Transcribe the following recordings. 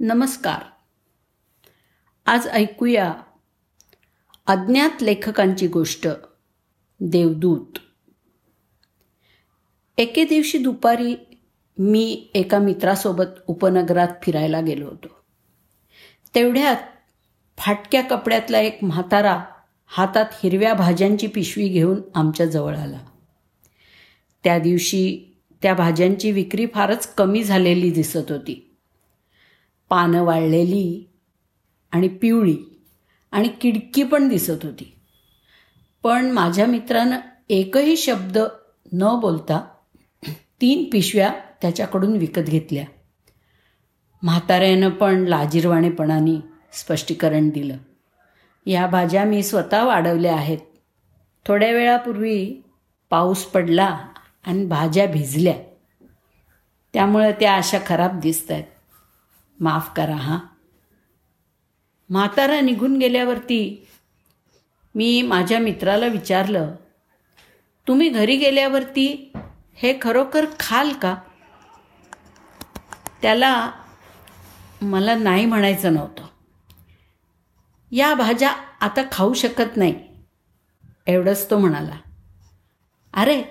नमस्कार. आज ऐकूया अज्ञात लेखकांची गोष्ट देवदूत. एके दिवशी दुपारी मी एका मित्रासोबत उपनगरात फिरायला गेलो होतो. तेवढ्यात फाटक्या कपड्यातला एक म्हातारा हातात हिरव्या भाज्यांची पिशवी घेऊन आमच्या जवळ आला. त्या दिवशी त्या भाज्यांची विक्री फारच कमी झालेली दिसत होती. पानं वाळलेली आणि पिवळी आणि किडकी पण दिसत होती. पण माझ्या मित्रानं एकही शब्द न बोलता तीन पिशव्या त्याच्याकडून विकत घेतल्या. म्हाताऱ्यानं पण लाजीरवाणेपणाने स्पष्टीकरण दिलं. या भाज्या मी स्वतः वाढवल्या आहेत. थोड्या वेळापूर्वी पाऊस पडला आणि भाज्या भिजल्या. त्यामुळे त्या अशा खराब दिसत आहेत माफ करा हां. म्हातारा निघून गेल्यावरती मी माझ्या मित्राला विचारलं तुम्ही घरी गेल्यावरती हे खरोखर खाल का? त्याला मला नाही म्हणायचं नव्हतं. या भाज्या आता खाऊ शकत नाही एवढंच तो म्हणाला. अरे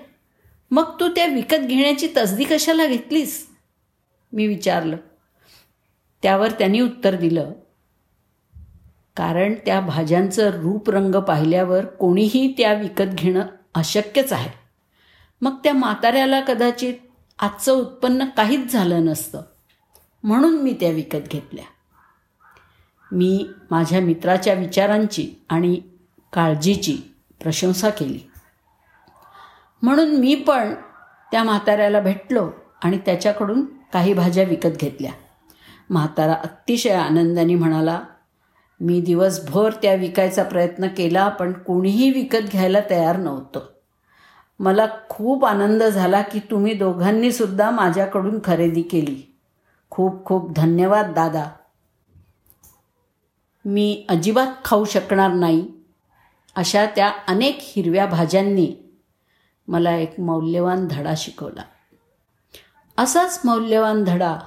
मग तू त्या विकत घेण्याची तसदी कशाला घेतलीस? मी विचारलं. त्यावर त्यांनी उत्तर दिलं. कारण त्या भाज्यांचं रूपरंग पाहिल्यावर कोणीही त्या विकत घेणं अशक्यच आहे. मग त्या म्हाताऱ्याला कदाचित आजचं उत्पन्न काहीच झालं नसतं. म्हणून मी त्या विकत घेतल्या. मी माझ्या मित्राच्या विचारांची आणि काळजीची प्रशंसा केली. म्हणून मी पण त्या म्हाताऱ्याला भेटलो आणि त्याच्याकडून काही भाज्या विकत घेतल्या. म्हातारा अतिशय आनंदाने म्हणाला मी दिवसभर त्या विकायचा प्रयत्न केला पण कोणीही विकत घ्यायला तयार नव्हतं. मला खूप आनंद झाला की तुम्ही दोघांनीसुद्धा माझ्याकडून खरेदी केली. खूप खूप धन्यवाद दादा. मी अजिबात खाऊ शकणार नाही. अशा त्या अनेक हिरव्या भाज्यांनी मला एक मौल्यवान धडा शिकवला. असाच मौल्यवान धडा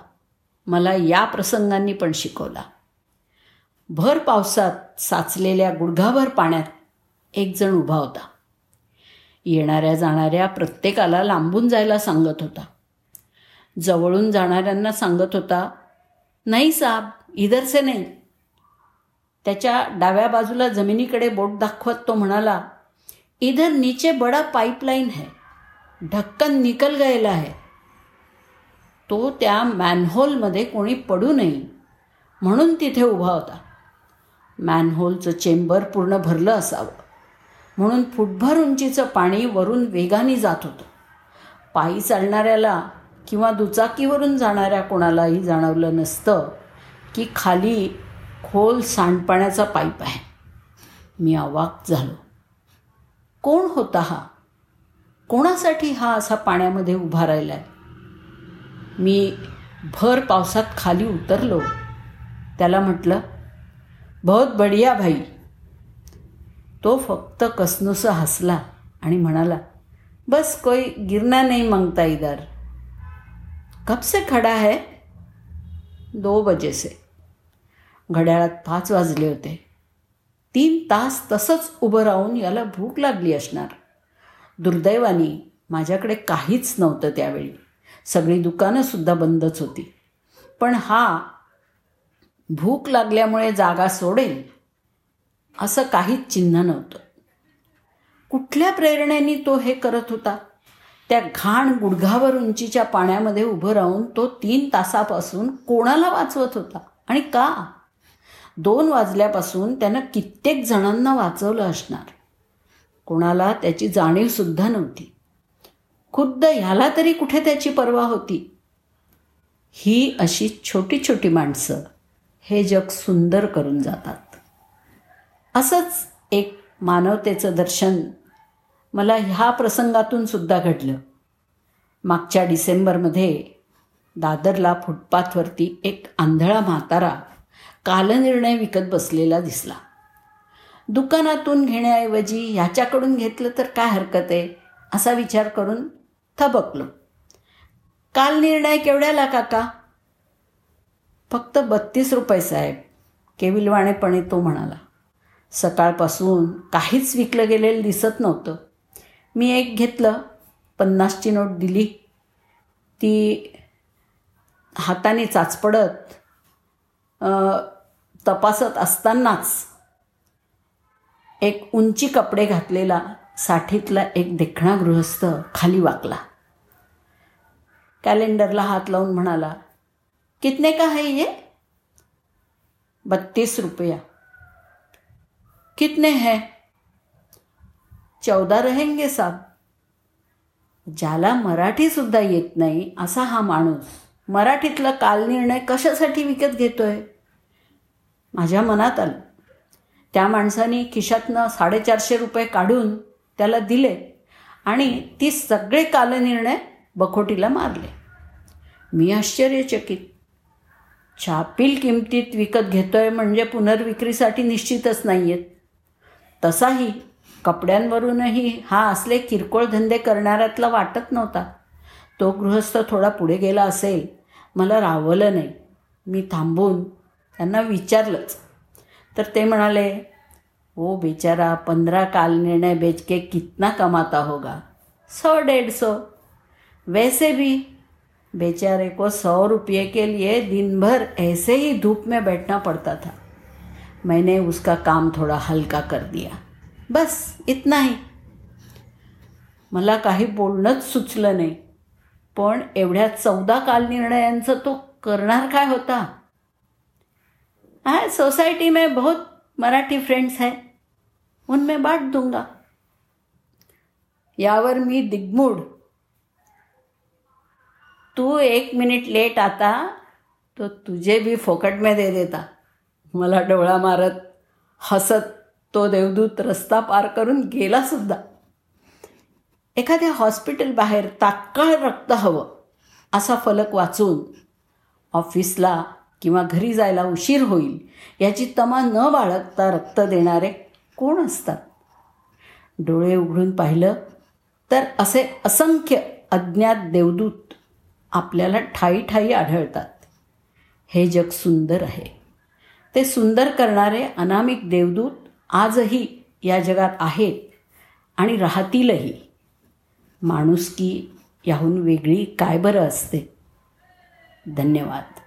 मला या प्रसंगांनी पण शिकवला. भर पावसात साचलेल्या गुडघाभर पाण्यात एक जण उभा होता. येणाऱ्या जाणाऱ्या प्रत्येकाला लांबून जायला सांगत होता. जवळून जाणाऱ्यांना सांगत होता नाही साब इधरसे नाही. त्याच्या डाव्या बाजूला जमिनीकडे बोट दाखवत तो म्हणाला इधर नीचे बडा पाईपलाईन है ढक्कन निकल गयेला है. तो त्या मॅनहोलमध्ये कोणी पडू नये म्हणून तिथे उभा होता. मॅनहोलचं चेंबर पूर्ण भरलं असावं. म्हणून फुटभर उंचीचं पाणी वरून वेगाने जात होतं. पायी चालणाऱ्याला किंवा दुचाकीवरून जाणाऱ्या कोणालाही जाणवलं नसतं की खाली खोल सांडपाण्याचा पाईप आहे. मी अवाक झालो. कोण होता हा? कोणासाठी हा असा पाण्यामध्ये उभा राहिला आहे मी भर पावसात खाली उतरलो. त्याला म्हटलं बहुत बढिया भाई. तो फक्त कसनुसं हसला आणि म्हणाला बस कोई गिरना नहीं मांगता इधर. कब से खडा है? दो बजे से. घड्याळात पाच वाजले होते. तीन तास तसंच उभं राहून याला भूक लागली असणार. दुर्दैवानी माझ्याकडे काहीच नव्हतं त्यावेळी. सगळी दुकानंसुद्धा बंदच होती. पण हा भूक लागल्यामुळे जागा सोडेल असं काहीच चिन्ह नव्हतं. कुठल्या प्रेरणेने तो हे करत होता? त्या घाण गुडघावर उंचीच्या पाण्यामध्ये उभं राहून तो तीन तासापासून कोणाला वाचवत होता आणि का? दोन वाजल्यापासून त्यानं कित्येक जणांना वाचवलं असणार. कोणाला त्याची जाणीवसुद्धा नव्हती. खुद्द ह्याला तरी कुठे त्याची पर्वा होती? ही अशी छोटी छोटी माणसं हे जग सुंदर करून जातात. असंच एक मानवतेचं दर्शन मला ह्या प्रसंगातून सुद्धा घडलं. मागच्या डिसेंबरमध्ये दादरला फुटपाथवरती एक आंधळा म्हातारा कालनिर्णय विकत बसलेला दिसला. दुकानातून घेण्याऐवजी ह्याच्याकडून घेतलं तर काय हरकत आहे? असा विचार करून थबकलो काल निर्णय केवढ्याला काका? फक्त बत्तीस रुपये साहेब. केविलवाणेपणे तो म्हणाला. सकाळपासून काहीच विकलं गेलेलं दिसत नव्हतं. मी एक घेतलं पन्नासची नोट दिली. ती हाताने चाचपडत तपासत असतानाच एक उंची कपडे घातलेला साठीतला एक देखणा गृहस्थ खाली वाकला. कॅलेंडरला हात लावून म्हणाला कितने का है ये? बत्तीस रुपया. कितने हैं? चौदा रहेंगे साहब. ज्याला मराठीसुद्धा येत नाही असा हा माणूस मराठीतला कालनिर्णय कशासाठी विकत घेतोय? माझ्या मनात आलं. त्या माणसाने खिशातनं साडेचारशे रुपये काढून त्याला दिले आणि ती सगळे कालनिर्णय बखोटीला मारले. मी आश्चर्यचकित. छापील किमतीत विकत घेतोय म्हणजे पुनर्विक्रीसाठी निश्चितच नाही आहेत तसाही कपड्यांवरूनही हा असले किरकोळ धंदे करणाऱ्यातला वाटत नव्हता. तो गृहस्थ थोडा पुढे गेला असेल. मला रावलं नाही. मी थांबून त्यांना विचारलंच. तर ते म्हणाले ओ बेचारा पंधरा काल निर्णय बेच के कितना कमाता होगा? सौ डेढ़ सौ. वैसे भी बेचारे को सौ रुपये के लिए दिन भर ऐसे ही धूप में बैठना पड़ता था। मैंने उसका काम थोड़ा हल्का कर दिया। बस इतना ही। मला काही बोलणंच सुचलं नाही. पण एवढ्या चौदा काल निर्णयांचं तो करणार काय होता? हाँ सोसाइटी में बहुत मराठी फ्रेंड्स हैं. उनमें बांट दूंगा. यावर मी दिग्मूड तू एक मिनिट लेट आता तो तुझे बी फोकट में दे देता. मला डोळा मारत हसत तो देवदूत रस्ता पार करून गेला सुद्धा. एखाद्या हॉस्पिटल बाहेर तात्काळ रक्त हवं असा फलक वाचून ऑफिसला किंवा घरी जायला उशीर होईल याची तमा न बाळगता रक्त देणारे कोण असतात? डोळे उघडून पाहिलं तर असे असंख्य अज्ञात देवदूत आपल्याला ठाई ठाई आढळतात. हे जग सुंदर आहे. ते सुंदर करणारे अनामिक देवदूत आजही या जगात आहेत आणि राहतीलही. माणुसकी याहून वेगळी काय बरं असते? धन्यवाद.